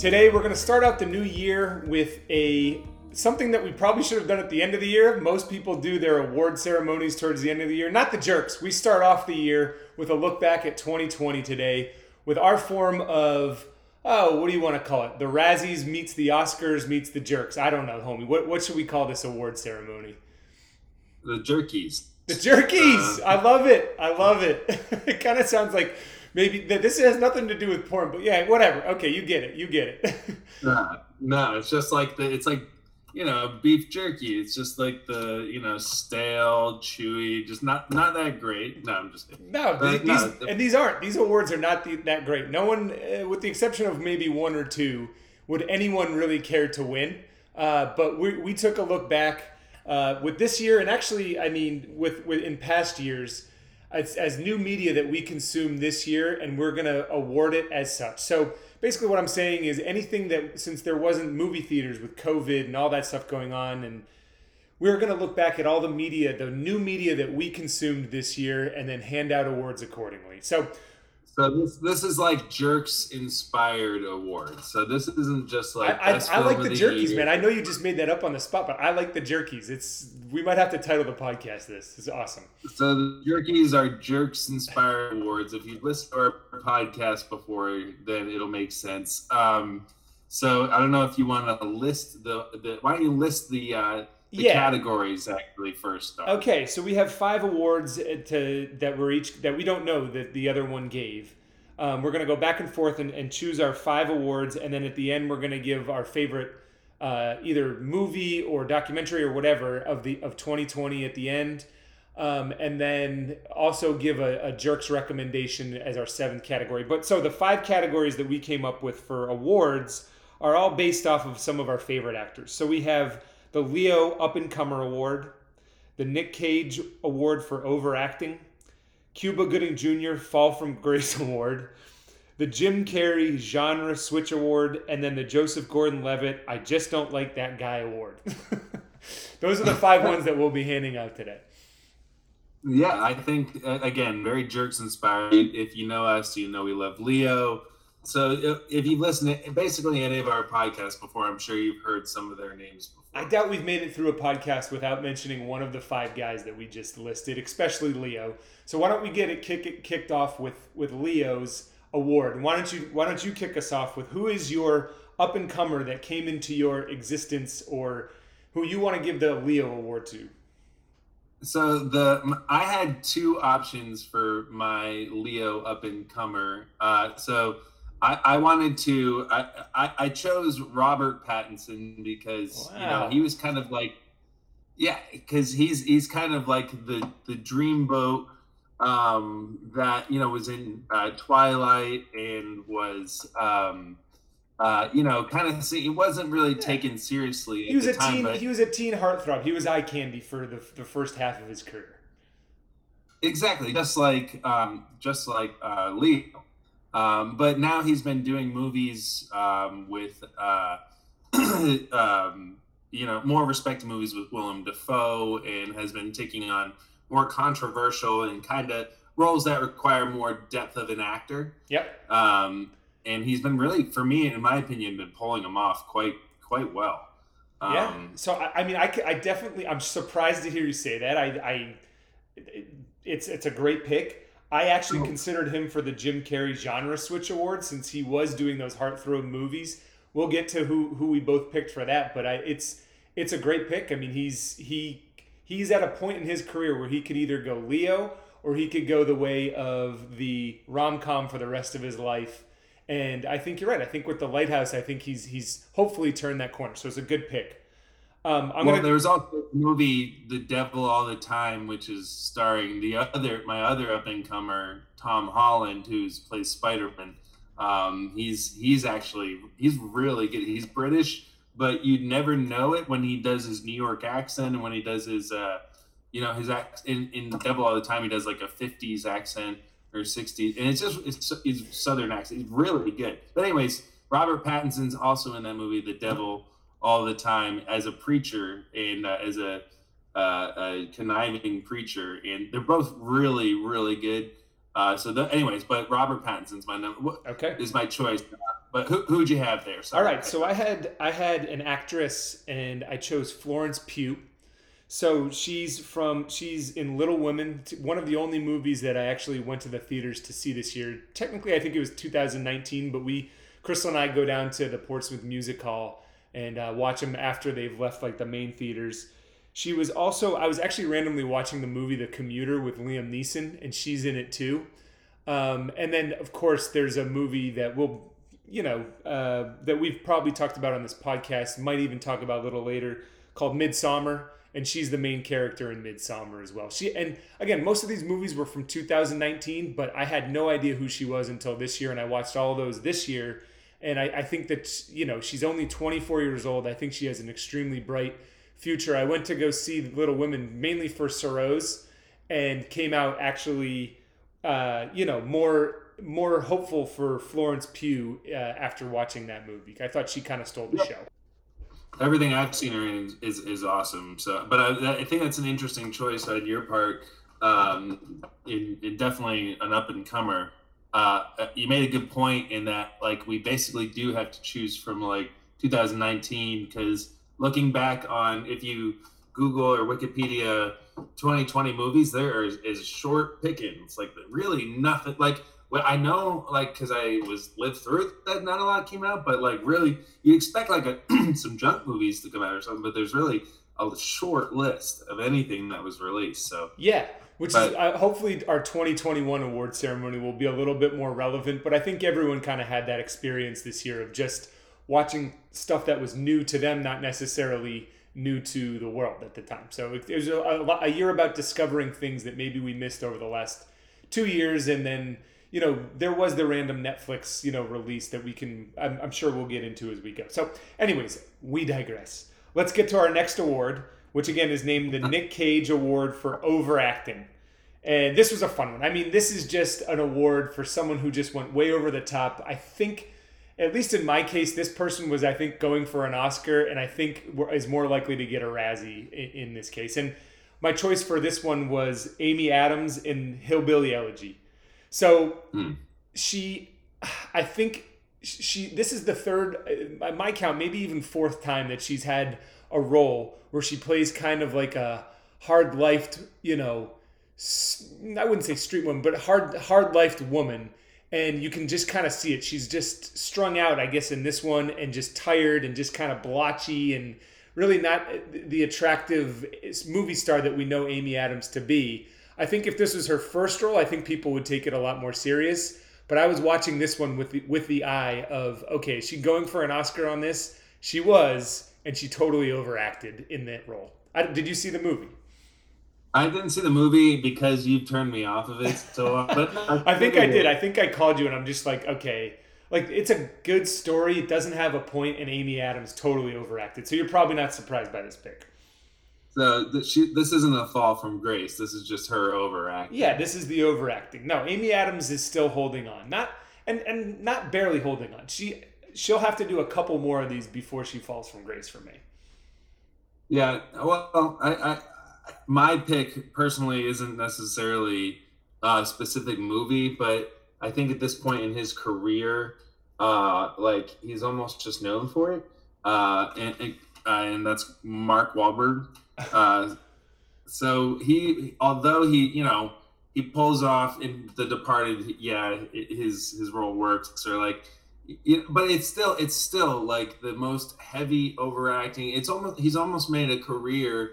Today we're going to start out the new year with a something that we probably should have done at the end of the year. Most people do their award ceremonies towards the end of the year. Not the jerks. We start off the year with a look back at 2020 today with our form of oh, what do you want to call it? The Razzies meets the Oscars meets the jerks. I don't know, homie. What what should we call this award ceremony? The jerkies. The jerkies. Uh, I love it. I love it. it kind of sounds like maybe this has nothing to do with porn, but yeah, whatever. Okay, you get it. You get it. no, no, it's just like the it's like you know beef jerky. It's just like the you know stale, chewy, just not not that great. No, I'm just kidding. No, these, no, and these aren't. These awards are not the, that great. No one, uh, with the exception of maybe one or two, would anyone really care to win. Uh, but we we took a look back. Uh, with this year, and actually, I mean, with, with in past years, as, as new media that we consume this year, and we're going to award it as such. So basically, what I'm saying is anything that, since there wasn't movie theaters with COVID and all that stuff going on, and we're going to look back at all the media, the new media that we consumed this year, and then hand out awards accordingly. So so this this is like Jerks inspired awards. So this isn't just like I, I, I like the, the jerkies, year. man. I know you just made that up on the spot, but I like the jerkies. It's we might have to title the podcast this. It's awesome. So the jerkies are Jerks inspired awards. If you've listened to our podcast before, then it'll make sense. Um, so I don't know if you want to list the, the why don't you list the uh, the yeah. categories actually first. Though. Okay, so we have five awards uh, to that we're each that we don't know that the other one gave. Um, we're going to go back and forth and, and, choose our five awards, and then at the end we're going to give our favorite uh, either movie or documentary or whatever of the of 2020 at the end. Um, and then also give a, a, jerks recommendation as our seventh category. But so the five categories that we came up with for awards are all based off of some of our favorite actors. So we have the Leo Up and Comer Award, the Nick Cage Award for Overacting, Cuba Gooding Jr. Fall from Grace Award, the Jim Carrey Genre Switch Award, and then the Joseph Gordon Levitt I Just Don't Like That Guy Award. Those are the five ones that we'll be handing out today. Yeah, I think, uh, again, very jerks inspired. If you know us, you know we love Leo. So if you've listened to basically any of our podcasts before, I'm sure you've heard some of their names. I doubt we've made it through a podcast without mentioning one of the five guys that we just listed, especially Leo. So why don't we get it, kick it kicked off with with Leo's award? why don't you why don't you kick us off with who is your up and comer that came into your existence or who you want to give the Leo award to? So the I had two options for my Leo up and comer. Uh, so I, I wanted to. I, I, I chose Robert Pattinson because wow. you know he was kind of like, yeah, because he's he's kind of like the the dreamboat um, that you know was in uh, Twilight and was um, uh, you know kind of see he wasn't really yeah. taken seriously. He was a time, teen. But... He was a teen heartthrob. He was eye candy for the the first half of his career. Exactly, just like um, just like uh, Leo um, but now he's been doing movies um, with, uh, um, you know, more respected movies with Willem Dafoe and has been taking on more controversial and kind of roles that require more depth of an actor. Yep. Um, and he's been really, for me, in my opinion, been pulling them off quite quite well. yeah. Um, so I, I mean, I, I definitely, I'm surprised to hear you say that. I, I, it's it's a great pick. I actually considered him for the Jim Carrey Genre Switch Award since he was doing those heartthrob movies. We'll get to who who we both picked for that, but I, it's it's a great pick. I mean, he's he he's at a point in his career where he could either go Leo or he could go the way of the rom com for the rest of his life. And I think you're right. I think with the Lighthouse, I think he's he's hopefully turned that corner. So it's a good pick. Um, I'm well, gonna... there's also a movie, The Devil All the Time, which is starring the other my other up and comer, Tom Holland, who's plays Spider Man. Um, he's he's actually he's really good. He's British, but you'd never know it when he does his New York accent and when he does his uh, you know his act in in Devil All the Time. He does like a '50s accent or '60s, and it's just it's, it's Southern accent. He's really good. But anyways, Robert Pattinson's also in that movie, The Devil all the time as a preacher and uh, as a, uh, a, conniving preacher, and they're both really, really good. Uh, so, the, anyways, but Robert Pattinson's my number. Okay, is my choice. but who who'd you have there? Sorry. All right, so I had I had an actress, and I chose Florence Pugh. So she's from she's in Little Women, one of the only movies that I actually went to the theaters to see this year. Technically, I think it was 2019, but we Crystal and I go down to the Portsmouth Music Hall and uh, watch them after they've left like the main theaters. She was also I was actually randomly watching the movie The Commuter with Liam Neeson, and she's in it too. Um, and then of course there's a movie that will you know, uh, that we've probably talked about on this podcast, might even talk about a little later, called Midsommar. and she's the main character in Midsommar as well. She and again, most of these movies were from 2019, but I had no idea who she was until this year, and I watched all those this year, and I, I think that you know she's only 24 years old. I think she has an extremely bright future. I went to go see Little Women mainly for Saoirse, and came out actually, uh, you know, more more hopeful for Florence Pugh uh, after watching that movie. I thought she kind of stole the yep. show. Everything I've seen her in is, is awesome. So, but I, I think that's an interesting choice on your part. Um, in, in definitely an up and comer. Uh, you made a good point in that, like, we basically do have to choose from like 2019 because looking back on if you Google or Wikipedia 2020 movies, there is, is short pickings. Like, really nothing. Like, well, I know, like, because I was lived through it, that not a lot came out, but like, really, you expect like a, some junk movies to come out or something, but there's really a short list of anything that was released. So yeah, which but, is uh, hopefully our 2021 award ceremony will be a little bit more relevant. But I think everyone kind of had that experience this year of just watching stuff that was new to them, not necessarily new to the world at the time. So it, it was a, a, a year about discovering things that maybe we missed over the last two years, and then you know, there was the random Netflix, you know, release that we can, I'm, I'm, sure we'll get into as we go. So, anyways, we digress. Let's get to our next award, which again is named the Nick Cage Award for Overacting. And this was a fun one. I mean, this is just an award for someone who just went way over the top. I think, at least in my case, this person was, I think, going for an Oscar, and I think is more likely to get a Razzie in, in this case. And my choice for this one was Amy Adams in Hillbilly Elegy. So mm. she, I think she. This is the third, by my count, maybe even fourth time that she's had a role where she plays kind of like a hard lifed, you know, I wouldn't say street woman, but hard hard lifed woman. And you can just kind of see it. She's just strung out, I guess, in this one, and just tired and just kind of blotchy and really not the attractive movie star that we know Amy Adams to be. I think if this was her first role, I think people would take it a lot more serious. But I was watching this one with the, with the eye of okay, is she going for an Oscar on this? She was, and she totally overacted in that role. I, did you see the movie? I didn't see the movie because you turned me off of it. So, uh, but I think I did. I think I called you, and I'm just like, okay, like it's a good story. It doesn't have a point, and Amy Adams totally overacted. So you're probably not surprised by this pick. So she, this isn't a fall from grace. This is just her overacting. Yeah, this is the overacting. No, Amy Adams is still holding on. Not and and not barely holding on. She she'll have to do a couple more of these before she falls from grace for me. Yeah, well, I, I my pick personally isn't necessarily a specific movie, but I think at this point in his career, uh, like he's almost just known for it. Uh, and, and, uh, and that's Mark Wahlberg. Uh, so he, although he, you know, he pulls off in The Departed. Yeah, his his role works. Or like, but it's still it's still like the most heavy overacting. It's almost he's almost made a career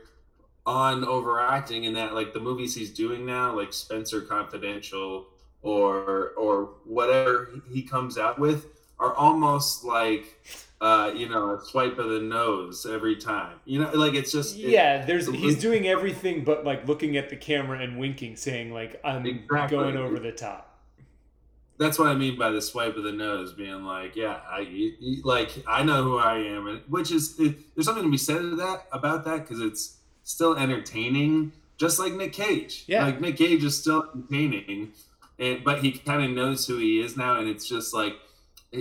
on overacting in that like the movies he's doing now, like Spencer Confidential or or whatever he comes out with, are almost like uh, you know, a swipe of the nose every time. You know, like it's just it, yeah. There's he's doing everything but like looking at the camera and winking, saying like I'm exactly. going over the top. That's what I mean by the swipe of the nose, being like, yeah, I you, you, like I know who I am, and which is it, there's something to be said to that about that because it's still entertaining, just like Nick Cage. Yeah, like Nick Cage is still entertaining, and but he kind of knows who he is now, and it's just like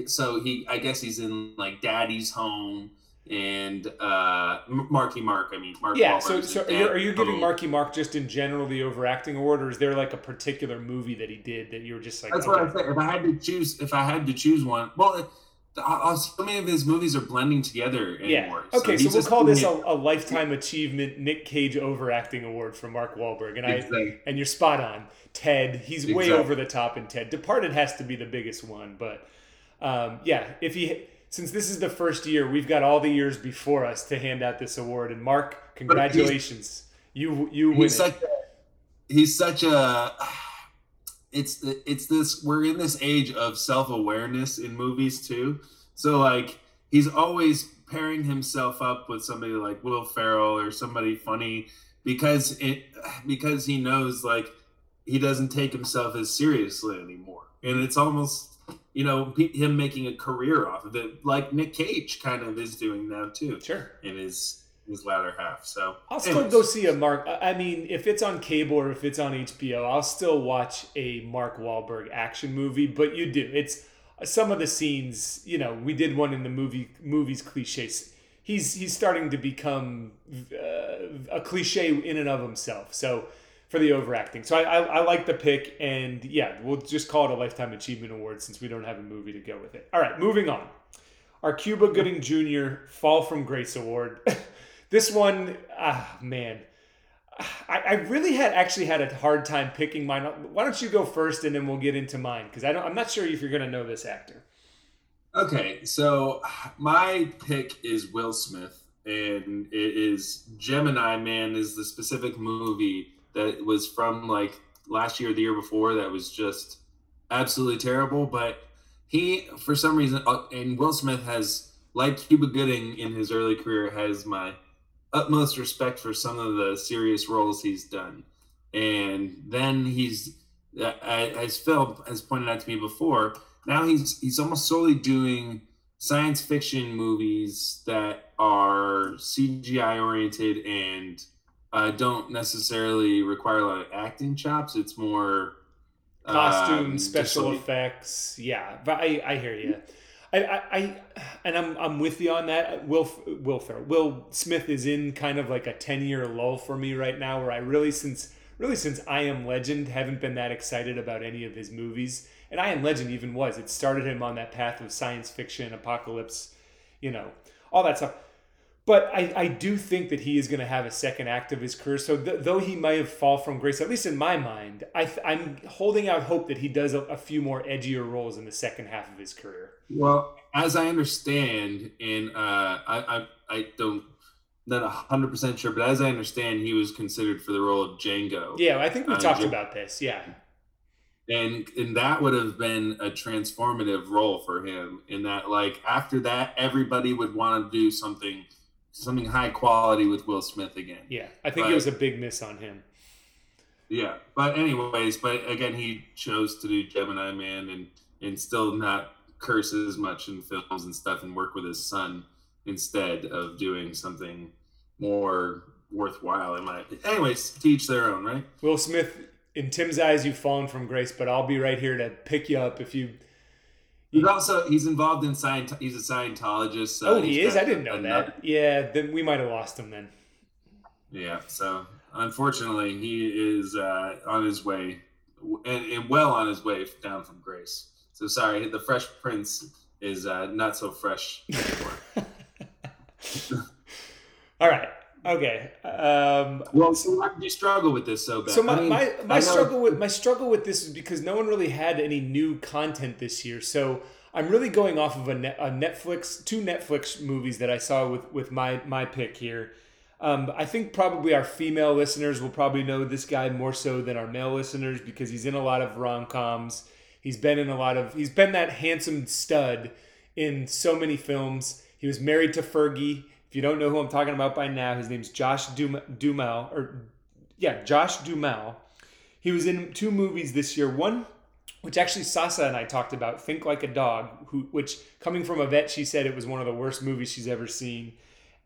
so he i guess he's in like daddy's home and uh marky mark i mean mark yeah so, so are, you, are you giving marky mark just in general the overacting award or is there like a particular movie that he did that you were just like that's okay. what i said if i had to choose if i had to choose one well so many of his movies are blending together anymore. Yeah. Okay, so, so we'll call this a, a, lifetime achievement Nick Cage overacting award for Mark Wahlberg, and exactly. I and you're spot on. Ted, he's exactly. way over the top in Ted. Departed has to be the biggest one, but um, yeah, if he since this is the first year, we've got all the years before us to hand out this award. And Mark, congratulations, you you win. He's such a, he's such a it's it's this we're in this age of self-awareness in movies too so like he's always pairing himself up with somebody like will ferrell or somebody funny because it because he knows like he doesn't take himself as seriously anymore and it's almost you know him making a career off of it like nick cage kind of is doing now too sure in his his latter half. So I'll still anyways. go see a Mark. I mean, if it's on cable or if it's on HBO, I'll still watch a Mark Wahlberg action movie. But you do it's some of the scenes. You know, we did one in the movie movies cliches. He's he's starting to become uh, a cliche in and of himself. So for the overacting. So I, I, I like the pick, and yeah, we'll just call it a lifetime achievement award since we don't have a movie to go with it. All right, moving on. Our Cuba Gooding Jr. Fall from Grace Award. This one, ah, man. I, I really had actually had a hard time picking mine. Why don't you go first and then we'll get into mine? Because I don't I'm not sure if you're gonna know this actor. Okay, so my pick is Will Smith, and it is Gemini Man is the specific movie that was from like last year the year before that was just absolutely terrible. But he, for some reason, uh, and Will Smith has, like Cuba Gooding in his early career, has my utmost respect for some of the serious roles he's done. And then he's, as Phil has pointed out to me before, now he's he's almost solely doing science fiction movies that are CGI oriented and uh, don't necessarily require a lot of acting chops. It's more costume, um, special effects. Yeah, but I I hear you. I, I, I, and I'm I'm with you on that. Will Will Ferrell, Will Smith is in kind of like a ten year lull for me right now, where I really since really since I Am Legend haven't been that excited about any of his movies. And I Am Legend even was it started him on that path of science fiction, apocalypse, you know, all that stuff. But I, I do think that he is going to have a second act of his career. So th- though he might have fall from grace, at least in my mind, I th- I'm holding out hope that he does a, a few more edgier roles in the second half of his career. Well, as I understand, and uh, I, I I don't not hundred percent sure, but as I understand, he was considered for the role of Django. Yeah, I think we uh, talked about this. Yeah, and and that would have been a transformative role for him. In that, like after that, everybody would want to do something something high quality with Will Smith again. Yeah, I think but, it was a big miss on him. Yeah, but anyways, but again, he chose to do Gemini Man and and still not curse as much in films and stuff and work with his son instead of doing something more worthwhile in my anyways teach their own right will smith in tim's eyes you've fallen from grace but i'll be right here to pick you up if you He's also he's involved in science. He's a Scientologist. So oh, he is. I didn't know another, that. Yeah, then we might have lost him then. Yeah. So unfortunately, he is uh, on his way, and, and well on his way down from grace. So sorry, the Fresh Prince is uh, not so fresh anymore. All right. Okay. Um, well, so why did you struggle with this so bad? So my, I mean, my, my struggle with my struggle with this is because no one really had any new content this year. So I'm really going off of a, net, a Netflix two Netflix movies that I saw with with my my pick here. Um, I think probably our female listeners will probably know this guy more so than our male listeners because he's in a lot of rom coms. He's been in a lot of. He's been that handsome stud in so many films. He was married to Fergie. You don't know who I'm talking about by now, his name's Josh Duhamel, or yeah, Josh Duhamel. He was in two movies this year. One, which actually Sasa and I talked about, Think Like a Dog, who, which coming from a vet, she said it was one of the worst movies she's ever seen.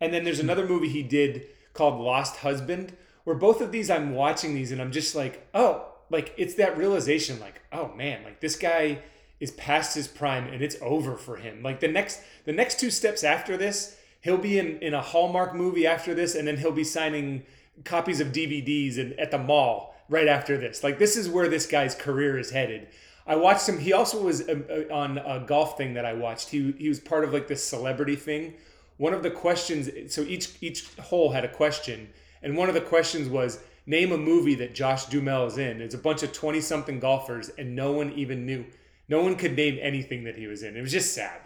And then there's another movie he did called Lost Husband, where both of these I'm watching these and I'm just like, oh, like it's that realization like oh man like this guy is past his prime and it's over for him like the next the next two steps after this he'll be in in a hallmark movie after this and then he'll be signing copies of dvds and at the mall right after this like this is where this guy's career is headed I watched him. He also was uh, uh, on a golf thing that I watched. He he was part of like this celebrity thing. One of the questions, so each each hole had a question, and one of the questions was name a movie that Josh Duhamel is in. It's a bunch of twenty something golfers, and no one even knew. No one could name anything that he was in. It was just sad.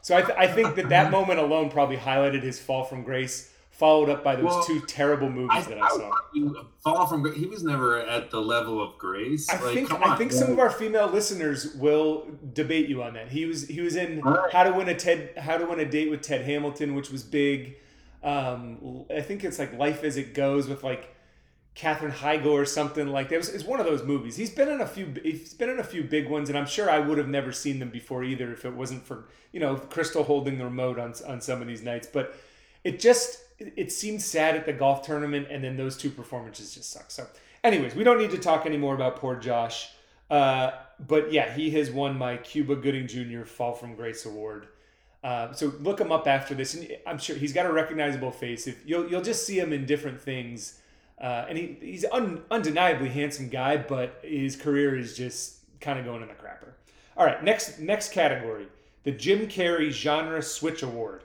So I, th- I think that that moment alone probably highlighted his fall from grace followed up by those well, two terrible movies I, that I, I saw. Fall from he was never at the level of Grace. I like, think I think some of our female listeners will debate you on that. He was he was in right. How to Win a Ted How to Win a Date with Ted Hamilton, which was big. Um, I think it's like Life as It Goes with like Katherine Heigl or something like that. It was, it's one of those movies. He's been in a few. He's been in a few big ones, and I'm sure I would have never seen them before either if it wasn't for you know Crystal holding the remote on on some of these nights. But it just it seemed sad at the golf tournament, and then those two performances just suck. So, anyways, we don't need to talk anymore about poor Josh. Uh, but yeah, he has won my Cuba Gooding Jr. Fall from Grace Award. Uh, so look him up after this, and I'm sure he's got a recognizable face. If you'll you'll just see him in different things, uh, and he he's un, undeniably handsome guy, but his career is just kind of going in the crapper. All right, next next category, the Jim Carrey Genre Switch Award.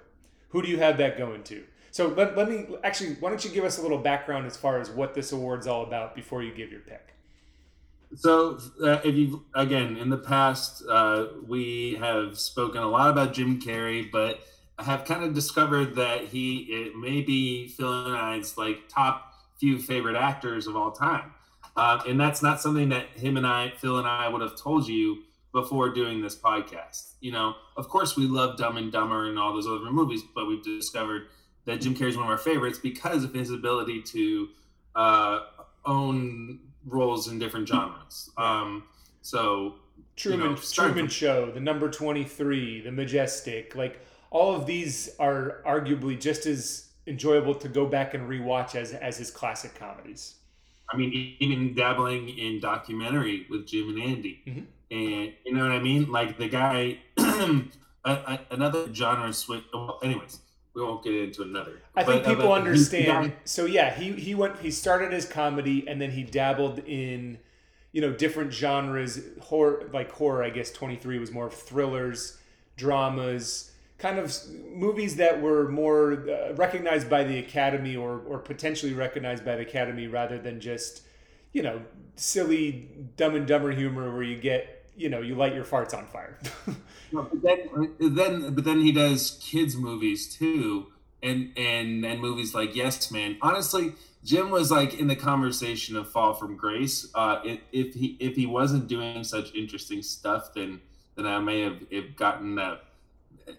Who do you have that going to? So let, let me actually, why don't you give us a little background as far as what this award's all about before you give your pick? So, uh, if you again in the past, uh, we have spoken a lot about Jim Carrey, but I have kind of discovered that he it may be Phil and I's like top few favorite actors of all time, uh, and that's not something that him and I, Phil and I, would have told you before doing this podcast. You know, of course, we love Dumb and Dumber and all those other movies, but we've discovered that Jim Carrey is one of our favorites because of his ability to uh, own roles in different genres. Um, so Truman, you know, Truman from- Show, The Number Twenty Three, The Majestic, like all of these are arguably just as enjoyable to go back and rewatch as as his classic comedies. I mean, even dabbling in documentary with Jim and Andy, mm-hmm. and you know what I mean. Like the guy, another genre switch. Well, anyways, we won't get into another. I think people understand. so yeah, he he went. He started his comedy, and then he dabbled in, you know, different genres. Horror, like horror. I guess twenty three was more of thrillers, dramas, kind of movies that were more uh, recognized by the Academy or or potentially recognized by the Academy rather than just, you know, silly Dumb and Dumber humor where you get you know you light your farts on fire. no, but then, then, but then he does kids movies too, and and and movies like Yes Man. Honestly, Jim was like in the conversation of Fall from Grace. Uh, if he if he wasn't doing such interesting stuff, then then I may have, have gotten that.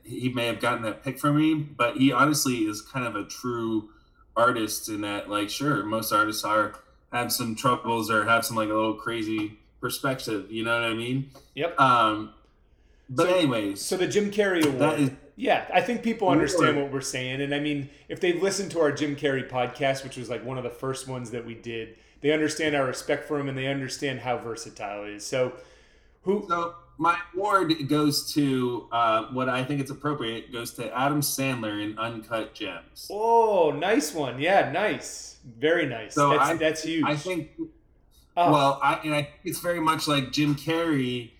He may have gotten that pick from me, but he honestly is kind of a true artist in that, like, sure, most artists are have some troubles or have some like a little crazy perspective. You know what I mean? Yep. Um, but so, anyways, so the Jim Carrey award. Is, yeah, I think people understand what we're saying, and I mean, if they've listened to our Jim Carrey podcast, which was like one of the first ones that we did, they understand our respect for him and they understand how versatile he is. So, who? So my award goes to uh, what I think it's appropriate goes to Adam Sandler in Uncut Gems. Oh, nice one! Yeah, nice, very nice. So that's, I, that's huge. I think Oh. Well, I, and I think it's very much like Jim Carrey,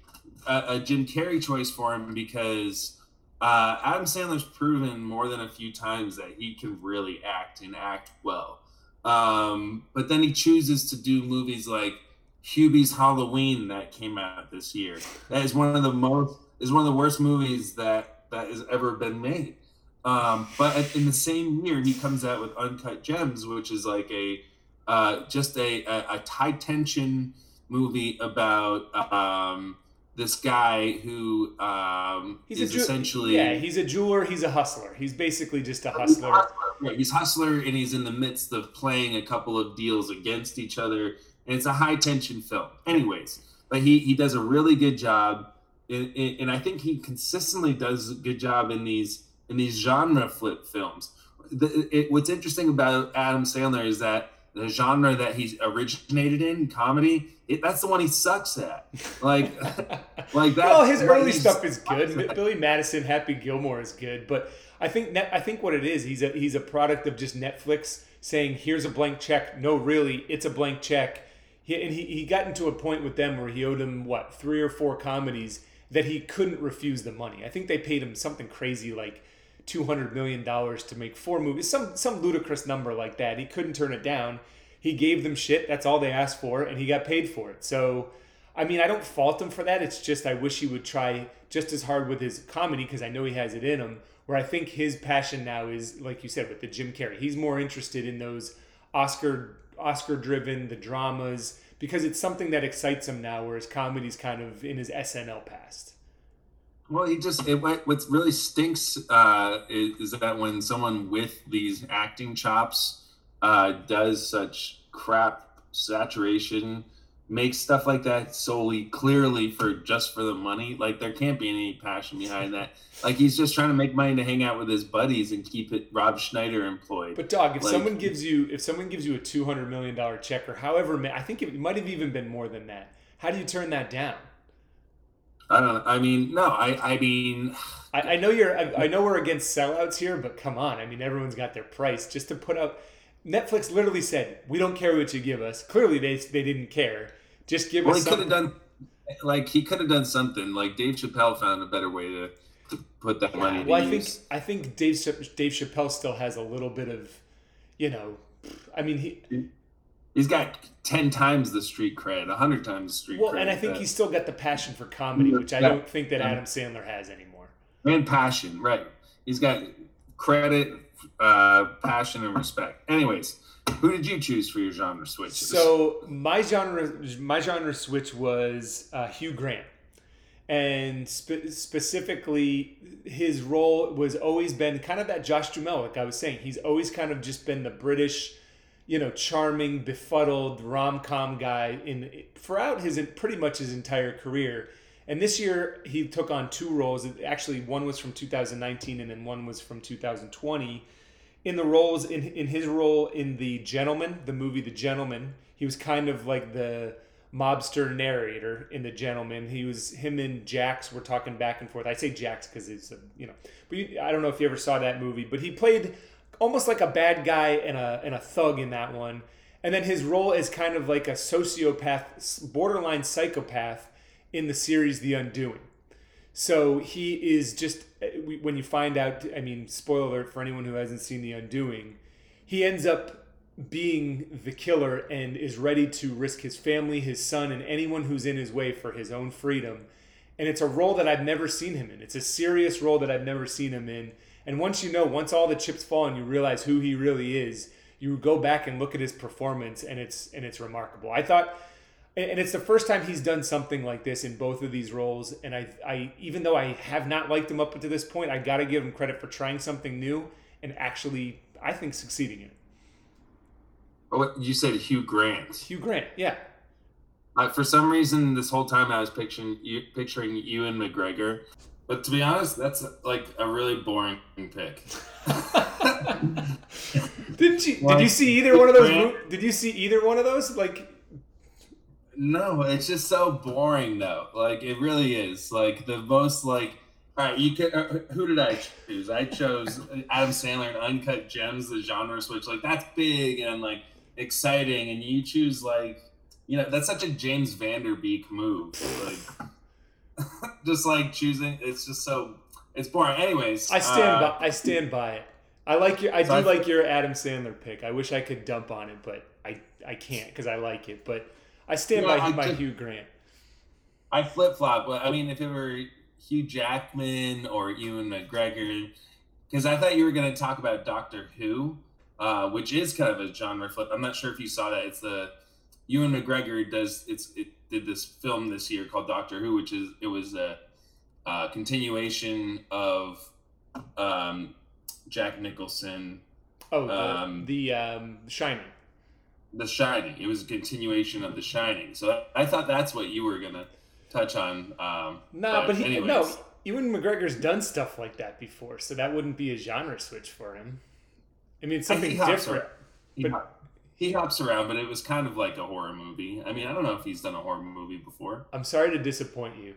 uh, a Jim Carrey choice for him because uh, Adam Sandler's proven more than a few times that he can really act and act well. Um, but then he chooses to do movies like Hubie's Halloween that came out this year. That is one of the most is one of the worst movies that that has ever been made. Um, but in the same year, he comes out with Uncut Gems, which is like a uh, just a, a, a, high tension movie about um, this guy who um, he's is ju- essentially yeah he's a jeweler he's a hustler he's basically just a hustler. He's hustler right he's hustler and he's in the midst of playing a couple of deals against each other and it's a high tension film anyways but he he does a really good job in, in, and I think he consistently does a good job in these in these genre flip films the, it, what's interesting about Adam Sandler is that the genre that he's originated in, comedy, it, that's the one he sucks at. Like, like that. Well, his early stuff is good. Billy Madison, Happy Gilmore is good, but I think I think what it is, he's a he's a product of just Netflix saying, "Here's a blank check." No, really, it's a blank check. He, and he, he got into a point with them where he owed him what three or four comedies that he couldn't refuse the money. I think they paid him something crazy like two hundred million dollars to make four movies, some some ludicrous number like that. He couldn't turn it down. He gave them shit. That's all they asked for, and he got paid for it. So, I mean, I don't fault him for that. It's just I wish he would try just as hard with his comedy because I know he has it in him. Where I think his passion now is, like you said, with the Jim Carrey. He's more interested in those Oscar Oscar driven, the dramas, because it's something that excites him now, whereas comedy's kind of in his SNL past. Well, he just it, what really stinks uh, is, is, that when someone with these acting chops uh, does such crap saturation, makes stuff like that solely clearly for just for the money. Like there can't be any passion behind that. Like he's just trying to make money to hang out with his buddies and keep it Rob Schneider employed. But dog, if like, someone gives you if someone gives you a two hundred million dollar check or however, I think it might have even been more than that. How do you turn that down? I don't. I mean, no. I. I mean. I, I know you're. I, I, know we're against sellouts here, but come on. I mean, everyone's got their price. Just to put up, Netflix literally said, "We don't care what you give us." Clearly, they they didn't care. Just give well, us. Well, he could have done. Like he could have done something. Like Dave Chappelle found a better way to, to put that money. Well, I use. think I think Dave Dave Chappelle still has a little bit of, you know, I mean he he's got 10 times the street cred 100 times the street well cred and i think he's still got the passion for comedy which i don't think that adam sandler has anymore and passion right he's got credit uh, passion and respect. Anyways who did you choose for your genre switch? So my genre my genre switch was uh, hugh grant. And spe- specifically his role was always been kind of that josh duhamel like i was saying. He's always kind of just been the british you know, charming, befuddled rom com guy in throughout his pretty much his entire career. And this year he took on two roles. Actually, one was from 2019 and then one was from 2020. In the roles in in his role in The Gentleman, the movie The Gentleman, he was kind of like the mobster narrator in The Gentleman. He was him and Jax were talking back and forth. I say Jax because it's a, you know, but you, I don't know if you ever saw that movie, but he played almost like a bad guy and a and a thug in that one. And then his role is kind of like a sociopath, borderline psychopath in the series The Undoing. So he is just when you find out. I mean, spoiler alert for anyone who hasn't seen The Undoing. He ends up being the killer and is ready to risk his family, his son, and anyone who's in his way for his own freedom. And it's a role that I've never seen him in. It's a serious role that I've never seen him in. And once you know, once all the chips fall and you realize who he really is, you go back and look at his performance and it's and it's remarkable. I thought and it's the first time he's done something like this in both of these roles and I I even though I have not liked him up to this point, I got to give him credit for trying something new and actually I think succeeding in it. Oh, you said Hugh Grant. Hugh Grant, yeah. Uh, for some reason, this whole time I was picturing you, picturing Ewan McGregor, but to be honest, that's like a really boring pick. Didn't you? Did you see either one of those? Did you see either one of those? Like, no, it's just so boring though. Like it really is. Like the most like. All right, you can. Uh, who did I choose? I chose Adam Sandler and Uncut Gems, the genre switch. Like that's big and like exciting, and you choose like, you know, that's such a James Van Der Beek move. Like just like choosing. It's just so it's boring. Anyways, I stand uh, by. I stand by it. I like your. I so do I, like your Adam Sandler pick. I wish I could dump on it, but I I can't because I like it. But I stand by my Hugh Grant. I flip flop. But I mean, if it were Hugh Jackman or Ewan McGregor, because I thought you were going to talk about Doctor Who, uh, which is kind of a genre flip. I'm not sure if you saw that. It's the Ewan McGregor does. It's it, did this film this year called Doctor Who, which is it was a, a continuation of um, Jack Nicholson. Oh, um, the um, Shining. The Shining. It was a continuation of The Shining. So I thought that's what you were gonna touch on. Um, no, but, but he no. Ewan McGregor's done stuff like that before, so that wouldn't be a genre switch for him. I mean, something different. But he hops around, but it was kind of like a horror movie. I mean, I don't know if he's done a horror movie before. I'm sorry to disappoint you,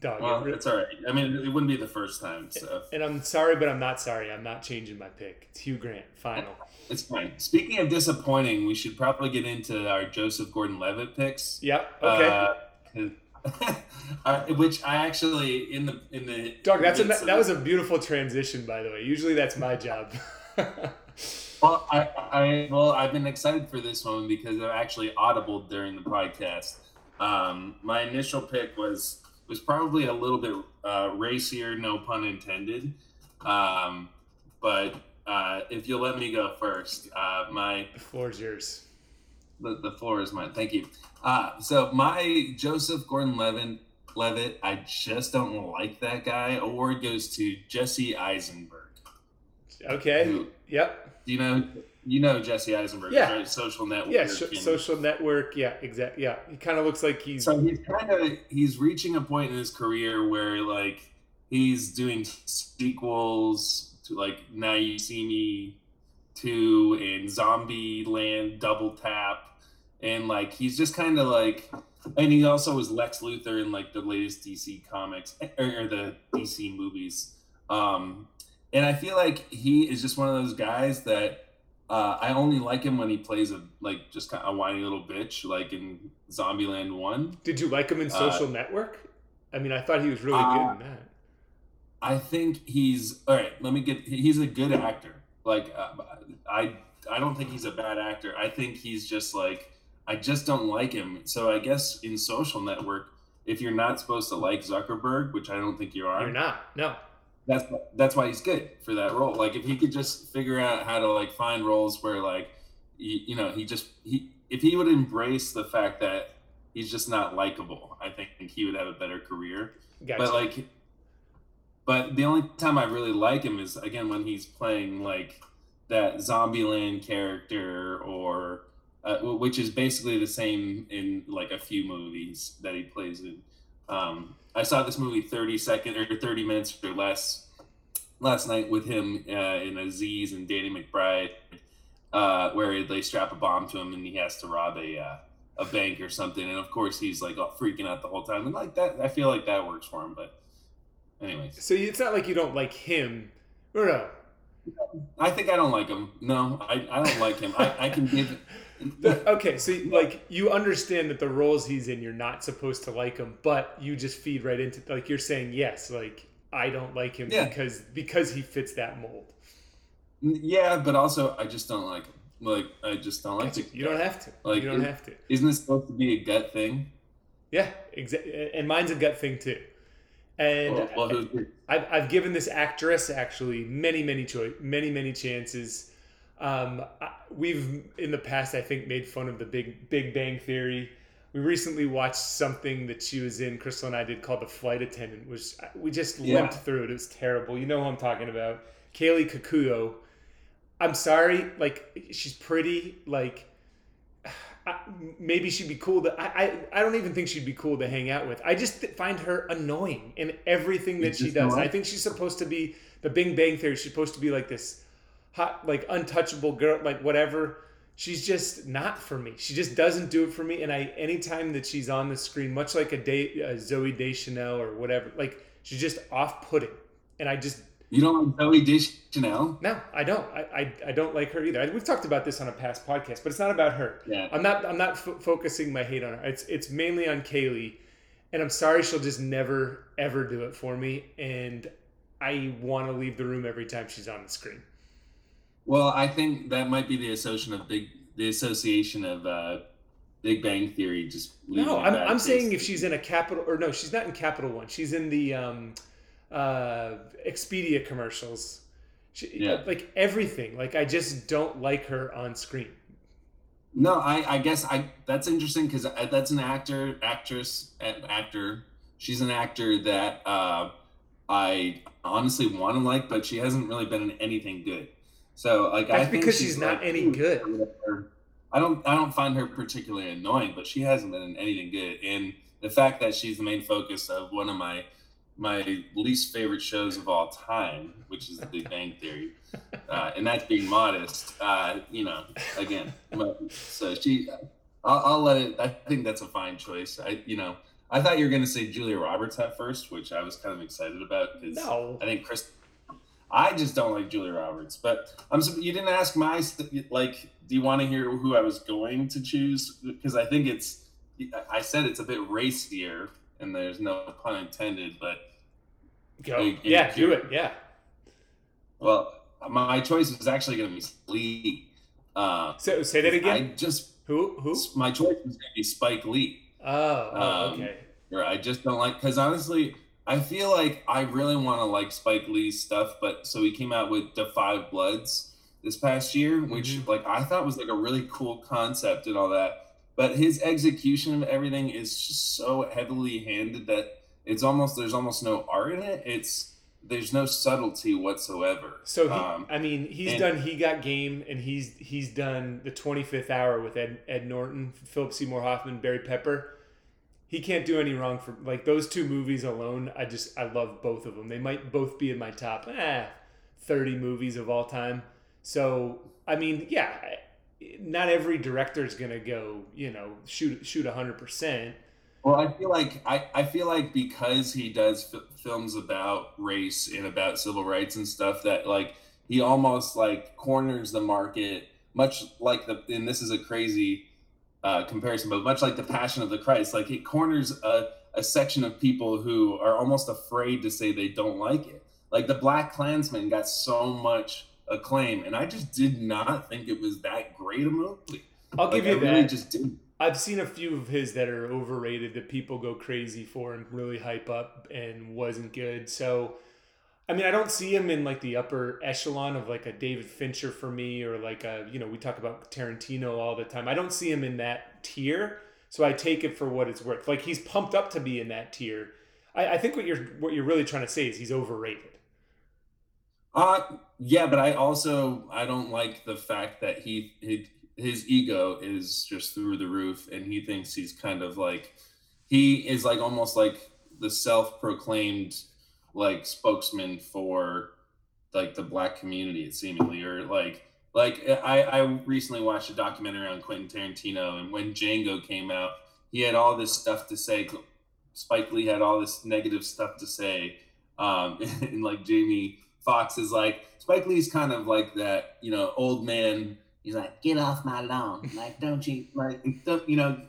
Dog, well, it, it's all right. I mean, it wouldn't be the first time. So. And I'm sorry, but I'm not sorry. I'm not changing my pick. It's Hugh Grant, final. It's fine. Speaking of disappointing, we should probably get into our Joseph Gordon-Levitt picks. Yep. Okay. Uh, which I actually in the in the dog. That's a, that was a beautiful transition, by the way. Usually that's my job. well, I, I well I've been excited for this one because I actually audible during the podcast. Um, my initial pick was was probably a little bit uh, racier, no pun intended. Um, but uh, if you'll let me go first, uh, my the floor is yours. The, the floor is mine. Thank you. Uh, so my Joseph Gordon-Levitt, Levitt, I just don't like that guy. Award goes to Jesse Eisenberg. Okay. Who, yep. Do you know you know Jesse Eisenberg, yeah. right? Social network. Yeah, sh- social network. Yeah, exactly. Yeah, he kind of looks like he's. So he's kind of he's reaching a point in his career where like he's doing sequels to like Now You See Me two and Zombie Land Double Tap, and like he's just kind of like, and he also was Lex Luthor in like the latest DC comics or, or the DC movies. Um, and I feel like he is just one of those guys that uh, I only like him when he plays a like just kind of a whiny little bitch, like in Zombieland One. Did you like him in Social uh, Network? I mean, I thought he was really uh, good in that. I think he's all right. Let me get. He's a good actor. Like uh, I, I don't think he's a bad actor. I think he's just like I just don't like him. So I guess in Social Network, if you're not supposed to like Zuckerberg, which I don't think you are, you're not. No that's that's why he's good for that role. Like if he could just figure out how to like find roles where like you, you know he just he if he would embrace the fact that he's just not likable, I think he would have a better career. Gotcha. But like, but the only time I really like him is again when he's playing like that Zombieland character or uh, which is basically the same in like a few movies that he plays in. Um, I saw this movie 30 seconds or 30 minutes or less last night with him uh, and Aziz and Danny McBride, uh, where they strap a bomb to him and he has to rob a uh, a bank or something, and of course he's like all freaking out the whole time, and like that, I feel like that works for him. But anyways, so it's not like you don't like him, or no? I think I don't like him. No, I, I don't like him. I, I can give okay, so like you understand that the roles he's in, you're not supposed to like him, but you just feed right into like you're saying yes, like I don't like him yeah. because because he fits that mold. Yeah, but also I just don't like him. Like I just don't like to. You don't have to. Like you don't have to. Isn't this supposed to be a gut thing? Yeah, exactly. And mine's a gut thing too. And well, well, I've, I've given this actress actually many, many choice, many, many chances. Um, we've in the past, I think, made fun of the Big Big Bang Theory. We recently watched something that she was in. Crystal and I did called The Flight Attendant, which we just yeah. limped through it. It was terrible. You know who I'm talking about? Kaley Cuoco. I'm sorry, like she's pretty. Like maybe she'd be cool to. I, I I don't even think she'd be cool to hang out with. I just find her annoying in everything that she does. I think she's supposed to be the Big Bang Theory. She's supposed to be like this hot, like untouchable girl, like whatever. She's just not for me. She just doesn't do it for me. And I, anytime that she's on the screen, much like a, day, a Zooey Deschanel or whatever, like she's just off-putting. And I just you don't like Zooey Deschanel? No, I don't. I, I, I don't like her either. I, we've talked about this on a past podcast, but it's not about her. Yeah. I'm not. I'm not f- focusing my hate on her. It's it's mainly on Kaley, and I'm sorry she'll just never ever do it for me. And I want to leave the room every time she's on the screen. Well, I think that might be the association of big the association of uh, Big Bang Theory. Just no, I'm, I'm saying if she's in a capital or no, she's not in Capital One. She's in the um, uh, Expedia commercials. She, yeah. like everything. Like I just don't like her on screen. No, I, I guess I that's interesting because that's an actor, actress, actor. She's an actor that uh, I honestly want to like, but she hasn't really been in anything good. So like That's I because she's, she's not like, any good. I don't I don't find her particularly annoying, but she hasn't been in anything good. And the fact that she's the main focus of one of my my least favorite shows of all time, which is The Big Bang Theory, uh, and that's being modest. Uh, you know, again, so she, I'll, I'll, let it. I think that's a fine choice. I, you know, I thought you were going to say Julia Roberts at first, which I was kind of excited about because no. I think Chris. I just don't like Julia Roberts, but I'm. You didn't ask my like. Do you want to hear who I was going to choose? Because I think it's. I said it's a bit racier, and there's no pun intended, but. Go. yeah, do it. Yeah. Well, my choice was actually going to be Lee. Uh, so say that again. I just who who my choice was going to be Spike Lee. Oh, oh um, okay. Or I just don't like because honestly, I feel like I really want to like Spike Lee's stuff, but so he came out with The 5 Bloods this past year, which mm-hmm. like I thought was like a really cool concept and all that. But his execution of everything is just so heavily handed that it's almost there's almost no art in it. It's there's no subtlety whatsoever. So he, um, I mean, he's and, done He Got Game, and he's he's done the 25th Hour with Ed Ed Norton, Philip Seymour Hoffman, Barry Pepper. He can't do any wrong for like those two movies alone. I just I love both of them. They might both be in my top eh, 30 movies of all time. So I mean, yeah, not every director is gonna go, you know, shoot shoot 100 percent well, I feel like I, I feel like because he does f- films about race and about civil rights and stuff that like he almost like corners the market much like the and this is a crazy uh, comparison, but much like the Passion of the Christ, like it corners a, a section of people who are almost afraid to say they don't like it. Like the Black Klansman got so much acclaim, and I just did not think it was that great a movie. I'll like, give you I that. Really just didn't. I've seen a few of his that are overrated that people go crazy for and really hype up and wasn't good. So, I mean, I don't see him in like the upper echelon of like a David Fincher for me or like a, you know, we talk about Tarantino all the time. I don't see him in that tier. So I take it for what it's worth. Like he's pumped up to be in that tier. I, I think what you're what you're really trying to say is he's overrated. Uh yeah, but I also I don't like the fact that he, he his ego is just through the roof and he thinks he's kind of like he is like almost like the self-proclaimed like spokesman for like the black community seemingly or like like I, I recently watched a documentary on Quentin Tarantino and when Django came out he had all this stuff to say Spike Lee had all this negative stuff to say um, and like Jamie Foxx is like Spike Lee's kind of like that you know old man he's like, "Get off my lawn!" Like, don't you like, don't, you know,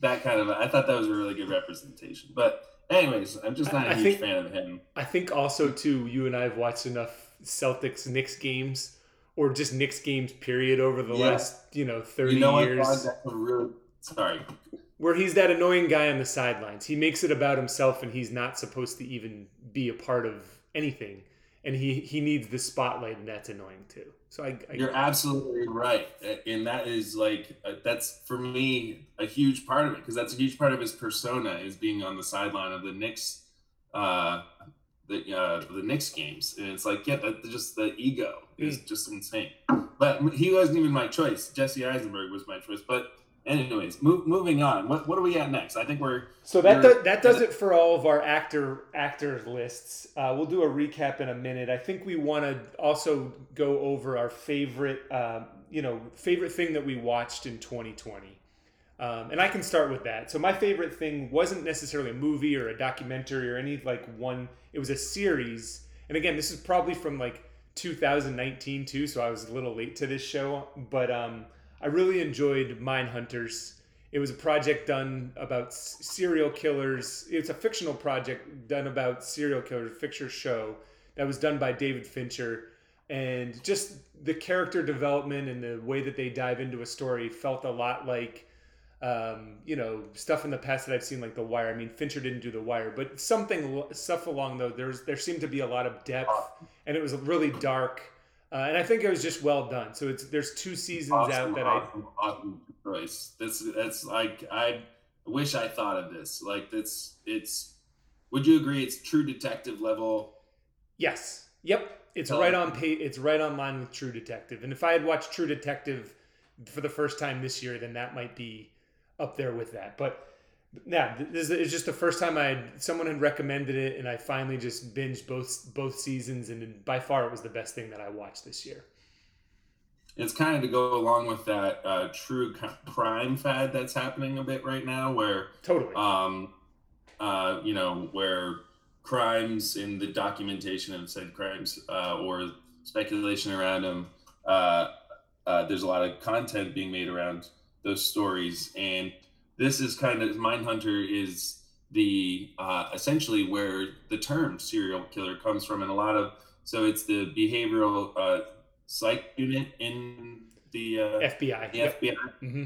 that kind of. I thought that was a really good representation. But anyways, I'm just not a I huge think, fan of him. I think also too, you and I have watched enough Celtics Knicks games or just Knicks games period over the yeah. last you know thirty you know years. Really, sorry. Where he's that annoying guy on the sidelines. He makes it about himself, and he's not supposed to even be a part of anything. And he he needs the spotlight, and that's annoying too. So I, I, you're absolutely right, and that is like uh, that's for me a huge part of it because that's a huge part of his persona is being on the sideline of the Knicks, uh, the uh, the Knicks games, and it's like yeah, that just the ego is mm. just insane. But he wasn't even my choice. Jesse Eisenberg was my choice, but anyways, move, moving on. What what are we at next? I think we're so that does, that does it for all of our actor actors lists. Uh, we'll do a recap in a minute. I think we want to also go over our favorite uh, you know favorite thing that we watched in 2020. Um, and I can start with that. So my favorite thing wasn't necessarily a movie or a documentary or any like one. It was a series. And again, this is probably from like 2019 too, so I was a little late to this show. But um, I really enjoyed Mindhunters. It was a project done about serial killers. It's a fictional project done about serial killers, fictional show that was done by David Fincher. And just the character development and the way that they dive into a story felt a lot like, um, you know, stuff in the past that I've seen, like The Wire. I mean, Fincher didn't do The Wire, but something stuff along though. There's there seemed to be a lot of depth, and it was really dark uh, and I think it was just well done. So it's there's two seasons awesome, out that awesome, I awesome choice. That's that's like I wish I thought of this. Like that's it's. Would you agree? It's true detective level. Yes. Yep. It's oh. right on pay. It's right on line with True Detective. And if I had watched True Detective for the first time this year, then that might be up there with that. But yeah, this is just the first time I someone had recommended it, and I finally just binged both both seasons, and by far it was the best thing that I watched this year. It's kind of to go along with that uh, true crime fad that's happening a bit right now, where totally, um, uh, you know, where crimes in the documentation of said crimes uh, or speculation around them, uh, uh, there's a lot of content being made around those stories. And this is kind of Mindhunter is the uh, essentially where the term serial killer comes from, and a lot of so it's the behavioral uh, psych unit in the uh, FBI. The yep. FBI. Mm-hmm.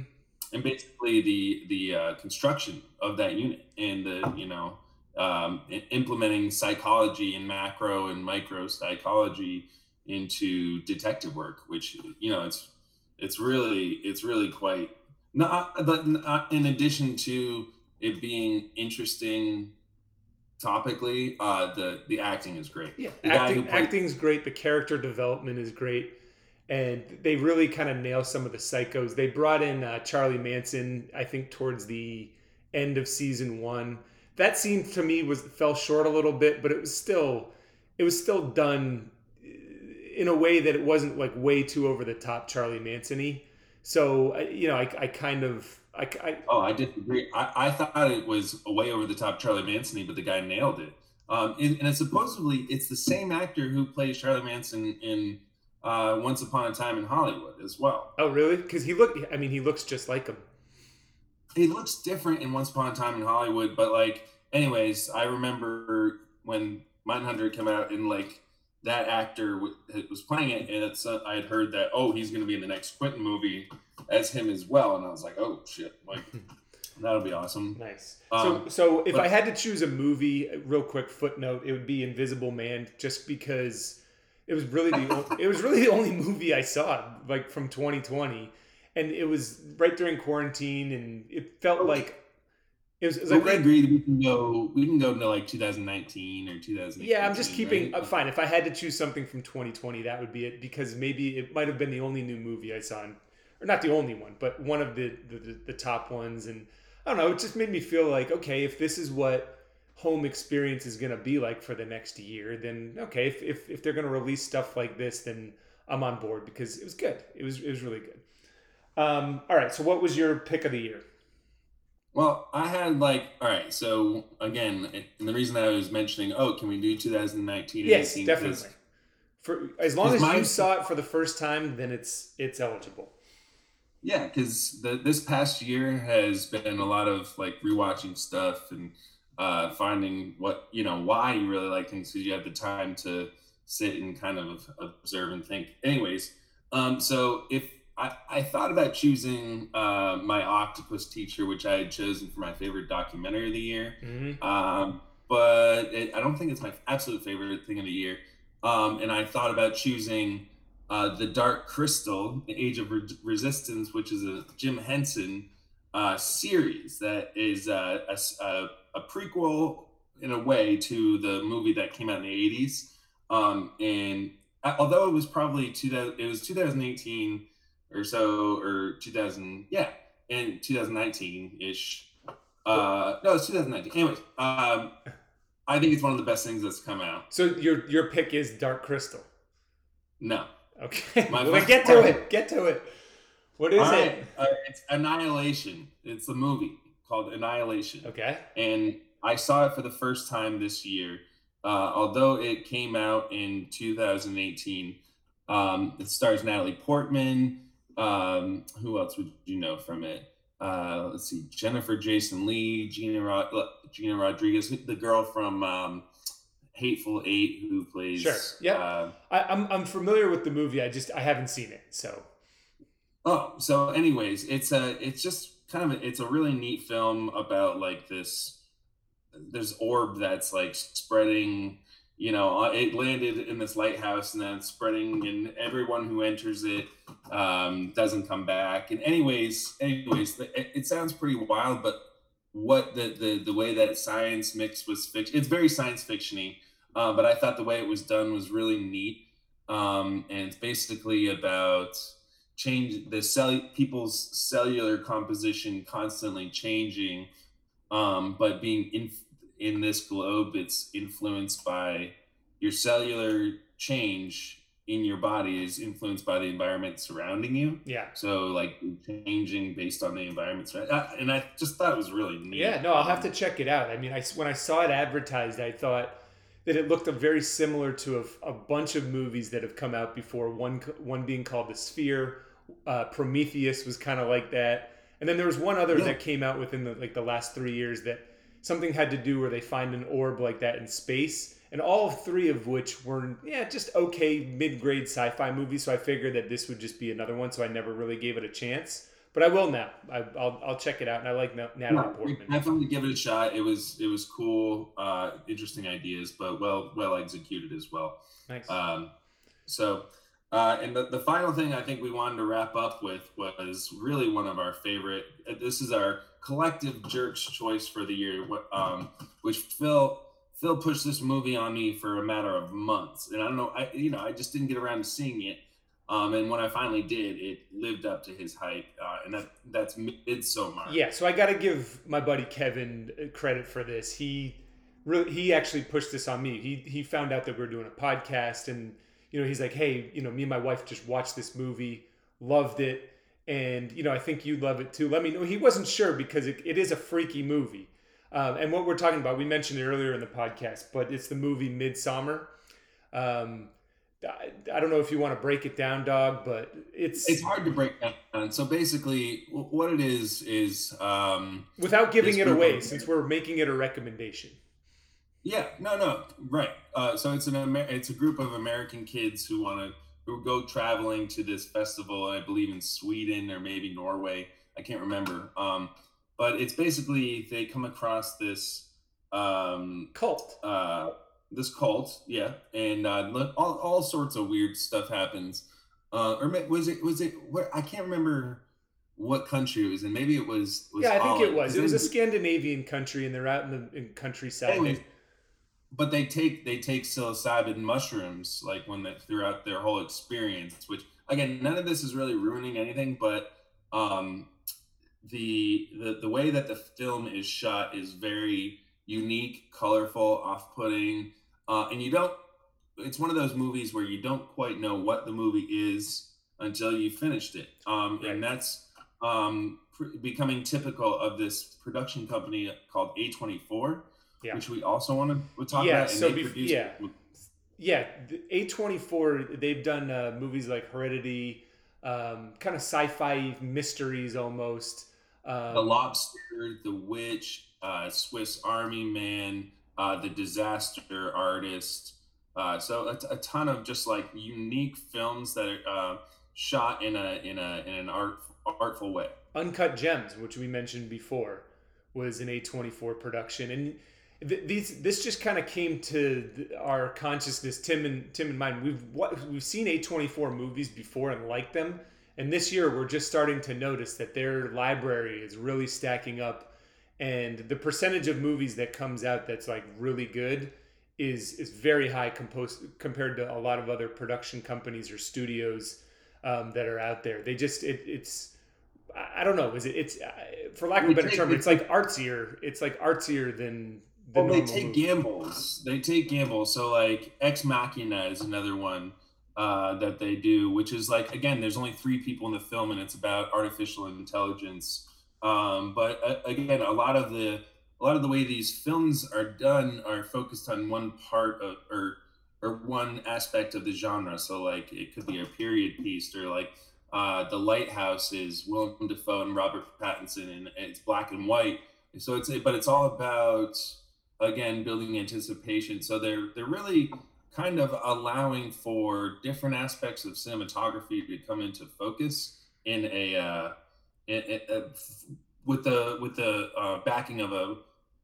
And basically the the uh, construction of that unit and the you know um, implementing psychology and macro and micro psychology into detective work, which you know it's it's really it's really quite not but in addition to it being interesting topically uh the the acting is great. Yeah the acting played- acting's great. The character development is great. And they really kind of nail some of the psychos. They brought in uh, charlie manson i think towards the end of season one. That scene to me was fell short a little bit but it was still it was still done in a way that it wasn't like way too over the top charlie manson so you know i, I kind of I, I, oh, I disagree. I, I thought it was way over the top Charlie Manson, but the guy nailed it. Um, and, and it's supposedly it's the same actor who plays Charlie Manson in uh, Once Upon a Time in Hollywood as well. Oh, really? Because he looked. I mean, he looks just like him. He looks different in Once Upon a Time in Hollywood, but like, anyways, I remember when Mindhunter came out and like that actor was playing it, and it's uh, I had heard that oh he's going to be in the next Quentin movie as him as well, and I was like oh shit, like that'll be awesome. Nice. Um, so so if but, I had to choose a movie, real quick footnote, it would be Invisible Man, just because it was really the it was really the only movie I saw like from 2020, and it was right during quarantine, and it felt okay. like it was, it was like we agreed we can go we can go to like 2019 or 2000. Yeah, I'm just keeping right? uh, fine. If I had to choose something from 2020, that would be it because maybe it might have been the only new movie I saw, in, or not the only one, but one of the, the the top ones. And I don't know, it just made me feel like okay, if this is what home experience is going to be like for the next year, then okay, if if, if they're going to release stuff like this, then I'm on board because it was good. It was it was really good. Um, all right, so what was your pick of the year? Well, I had like, all right. So again, and the reason I was mentioning, oh, can we do 2019? Yes, definitely. For as long as you saw it for the first time, then it's it's eligible. Yeah, because this past year has been a lot of like rewatching stuff and uh, finding what you know why you really like things because you have the time to sit and kind of observe and think. Anyways, um, so if I, I thought about choosing uh, my octopus teacher, which I had chosen for my favorite documentary of the year. Mm-hmm. Um, but it, I don't think it's my absolute favorite thing of the year. Um, and I thought about choosing uh, The Dark Crystal, The Age of Re- Resistance, which is a Jim Henson uh, series that is uh, a, a, a, prequel in a way to the movie that came out in the 80s. Um, and uh, although it was probably two, it was 2018 or so, or 2000, yeah, in 2019 ish. Uh, no, it's 2019. Anyways, um, I think it's one of the best things that's come out. So your your pick is Dark Crystal. No. Okay. My well, get to it. Get to it. What is right. it? Uh, it's Annihilation. It's a movie called Annihilation. Okay. And I saw it for the first time this year. Uh, although it came out in 2018, um, it stars Natalie Portman. Um, who else would you know from it? Uh, let's see, Jennifer Jason Leigh, Gina Rod- Gina Rodriguez, the girl from um, Hateful Eight, who plays. Sure. Yeah. Uh, I, I'm I'm familiar with the movie. I just I haven't seen it, so. Oh, so anyways, it's a it's just kind of a, it's a really neat film about like this. There's orb that's like spreading you know, uh, it landed in this lighthouse and then spreading, and everyone who enters it um, doesn't come back. And anyways, anyways, it, it, sounds pretty wild, but what the, the the way that science mixed with fiction, it's very science fictiony. Uh, but I thought the way it was done was really neat, um, and it's basically about change the cell people's cellular composition constantly changing, um, but being in in this globe, it's influenced by your cellular change in your body is influenced by the environment surrounding you. Yeah. So like changing based on the environment, and I just thought it was really neat. Yeah. No, I'll have to check it out. I mean, I when I saw it advertised, I thought that it looked very similar to a, a bunch of movies that have come out before. One one being called The Sphere. Uh, Prometheus was kind of like that, and then there was one other yeah. that came out within the like the last three years that something had to do where they find an orb like that in space and all three of which were yeah just okay mid-grade sci-fi movies so i figured that this would just be another one so i never really gave it a chance. But i will now. I, will I'll check it out and i like natalie yeah, portman. definitely give it a shot. It was it was cool uh, interesting ideas but well well executed as well. Nice. Um, so uh, and the, the final thing I think we wanted to wrap up with was really one of our favorite. This is our collective jerks choice for the year, um, which Phil Phil pushed this movie on me for a matter of months, and I don't know, I you know, I just didn't get around to seeing it. Um, and when I finally did, it lived up to his hype, uh, and that that's Midsommar. Yeah, so I got to give my buddy Kevin uh, credit for this. He really he actually pushed this on me. He he found out that we are doing a podcast, and you know he's like, hey, you know, me and my wife just watched this movie, loved it, and you know I think you love it too. Let me know. He wasn't sure because it, it is a freaky movie. Um, and what we're talking about, we mentioned it earlier in the podcast, but it's the movie Midsommar. Um, I, I, don't know if you want to break it down, dog, but it's it's hard to break down. So basically, what it is is um, without giving it away, since we're making it a recommendation. Yeah, no, no, right. Uh, so it's an Amer- it's a group of American kids who want to who go traveling to this festival, I believe in Sweden or maybe Norway. I can't remember. Um, but it's basically they come across this um, cult. Uh, this cult, yeah, and uh, all, all sorts of weird stuff happens. Uh, or was it was it where I can't remember what country it was in. Maybe it was. was yeah, I think it was. It was a Scandinavian country, and they're out in the in countryside. Anyways, but they take they take psilocybin mushrooms like when they throughout their whole experience. Which again, none of this is really ruining anything, but um, the, the the way that the film is shot is very unique, colorful, off-putting, uh, and you don't. It's one of those movies where you don't quite know what the movie is until you finished it, um, right. and that's um, pr- becoming typical of this production company called A24, yeah. which we also want to talk yeah, about. So bef- yeah, yeah, A24 they've done uh, movies like Heredity, um, kind of sci-fi mysteries almost. Um, the Lobster, The Witch, uh, Swiss Army Man, uh, The Disaster Artist. Uh, so a, a, ton of just like unique films that are uh, shot in a in a in an art artful way. Uncut Gems, which we mentioned before, was an A24 production, and th- these this just kind of came to our consciousness. Tim and Tim and mine. We've what, we've seen A24 movies before and liked them and this year, we're just starting to notice that their library is really stacking up, and the percentage of movies that comes out that's like really good is is very high composed compared to a lot of other production companies or studios um, that are out there. They just it, it's I don't know. Is it? It's for lack of a better term, it's like artsier. It's like artsier than. Than well, they take movie. gambles. They take gambles. So like Ex Machina is another one uh, that they do, which is like again, there's only three people in the film, and it's about artificial intelligence. Um, but uh, again, a lot of the a lot of the way these films are done are focused on one part of or or one aspect of the genre. So like it could be a period piece, or like uh, the Lighthouse is Willem Dafoe and Robert Pattinson, and it's black and white. So it's but it's all about again building anticipation. So they're they're really kind of allowing for different aspects of cinematography to come into focus in a, uh, in, in, uh, with the with the uh, backing of a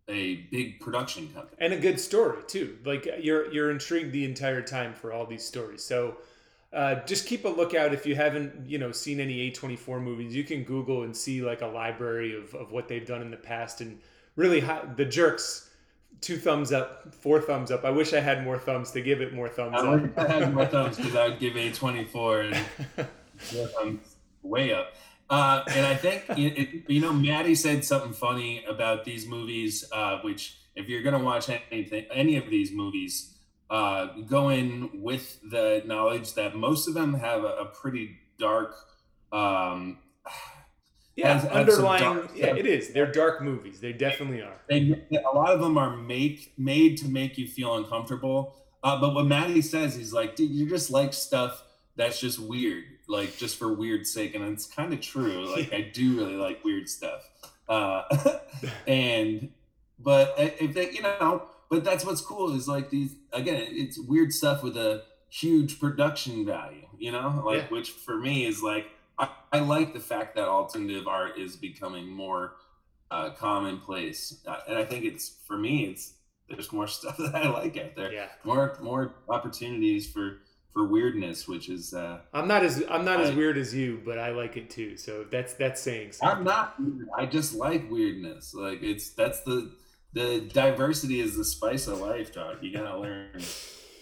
a big production company and a good story too. Like you're you're intrigued the entire time for all these stories. So uh, just keep a lookout if you haven't you know seen any A24 movies. You can Google and see like a library of of what they've done in the past and really how, the jerks two thumbs up, four thumbs up. I wish I had more thumbs to give it more thumbs I up. I had more thumbs because I would give A24 and more thumbs way up. Uh, and I think, it, you know, Maddie said something funny about these movies, uh, which if you're going to watch anything, any of these movies, uh, go in with the knowledge that most of them have a, a pretty dark. Um, yeah, has, underlying. Dark, yeah, it is. They're dark movies. They definitely are. They, a lot of them are make made to make you feel uncomfortable. Uh, but what Maddie says, he's like, dude, you just like stuff that's just weird, like just for weird sake, and it's kind of true. Like I do really like weird stuff. Uh, and but if they, you know, but that's what's cool is like these again, it's weird stuff with a huge production value, you know, like yeah. which for me is like I, I, like the fact that alternative art is becoming more uh, commonplace, uh, and I think it's for me it's there's more stuff that I like out there. Yeah, more more opportunities for for weirdness, which is uh, I'm not as I'm not I, as weird as you, but I like it too. So that's that's saying something. I'm not. I just like weirdness. Like it's that's the the diversity is the spice of life, dog. You gotta learn.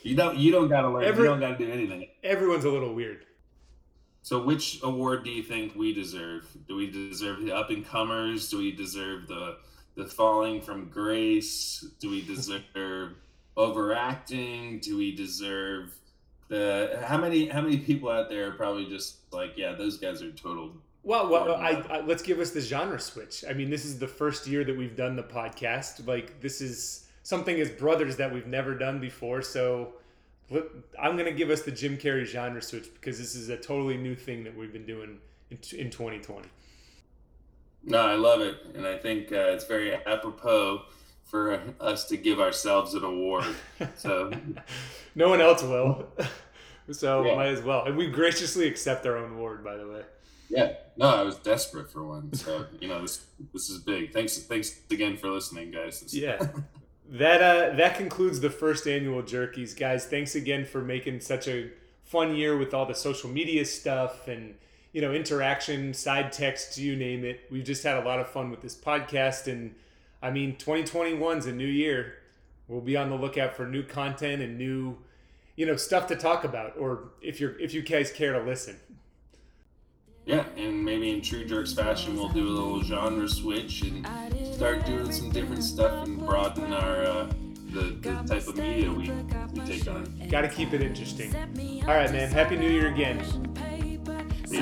You don't. You don't gotta learn. Every, you don't gotta do anything. Everyone's a little weird. So, which award do you think we deserve? Do we deserve the up and comers? Do we deserve the the falling from grace? Do we deserve overacting? Do we deserve the how many how many people out there are probably just like, yeah, those guys are total well, well, I, I, let's give us the genre switch. I mean, this is the first year that we've done the podcast. Like, this is something as brothers that we've never done before. So, I'm going to give us the Jim Carrey genre switch because this is a totally new thing that we've been doing in, in 2020. No, I love it, and I think uh, it's very apropos for us to give ourselves an award. So, no one else will. so yeah. might as well, and we graciously accept our own award, by the way. Yeah, no, I was desperate for one. So you know, this this is big. Thanks, thanks again for listening, guys. This, yeah, that uh, that concludes the first annual Jerkies, guys. Thanks again for making such a fun year with all the social media stuff and you know interaction, side texts, you name it. We've just had a lot of fun with this podcast, and I mean, 2021 is a new year. We'll be on the lookout for new content and new, you know, stuff to talk about, or if you're if you guys care to listen yeah, and maybe in True Jerks fashion, we'll do a little genre switch and start doing some different stuff and broaden our uh, the, the type of media we, we take on. Got to keep it interesting. All right, man. Happy New Year again. Peace.